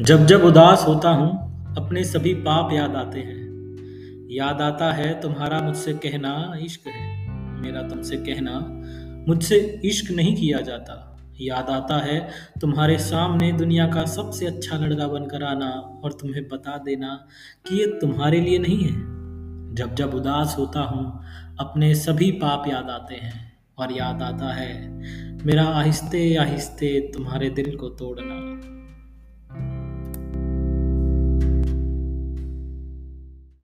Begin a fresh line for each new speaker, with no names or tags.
जब जब उदास होता हूँ, अपने सभी पाप याद आते हैं। याद आता है तुम्हारा मुझसे कहना इश्क है। मेरा तुमसे कहना मुझसे इश्क नहीं किया जाता। याद आता है तुम्हारे सामने दुनिया का सबसे अच्छा लड़का बनकर आना और तुम्हें बता देना कि ये तुम्हारे लिए नहीं है। जब जब उदास होता हूँ, अपने सभी पाप याद आते हैं और याद आता है, मेरा आहिस्ते आहिस्ते तुम्हारे दिल को तोड़ना।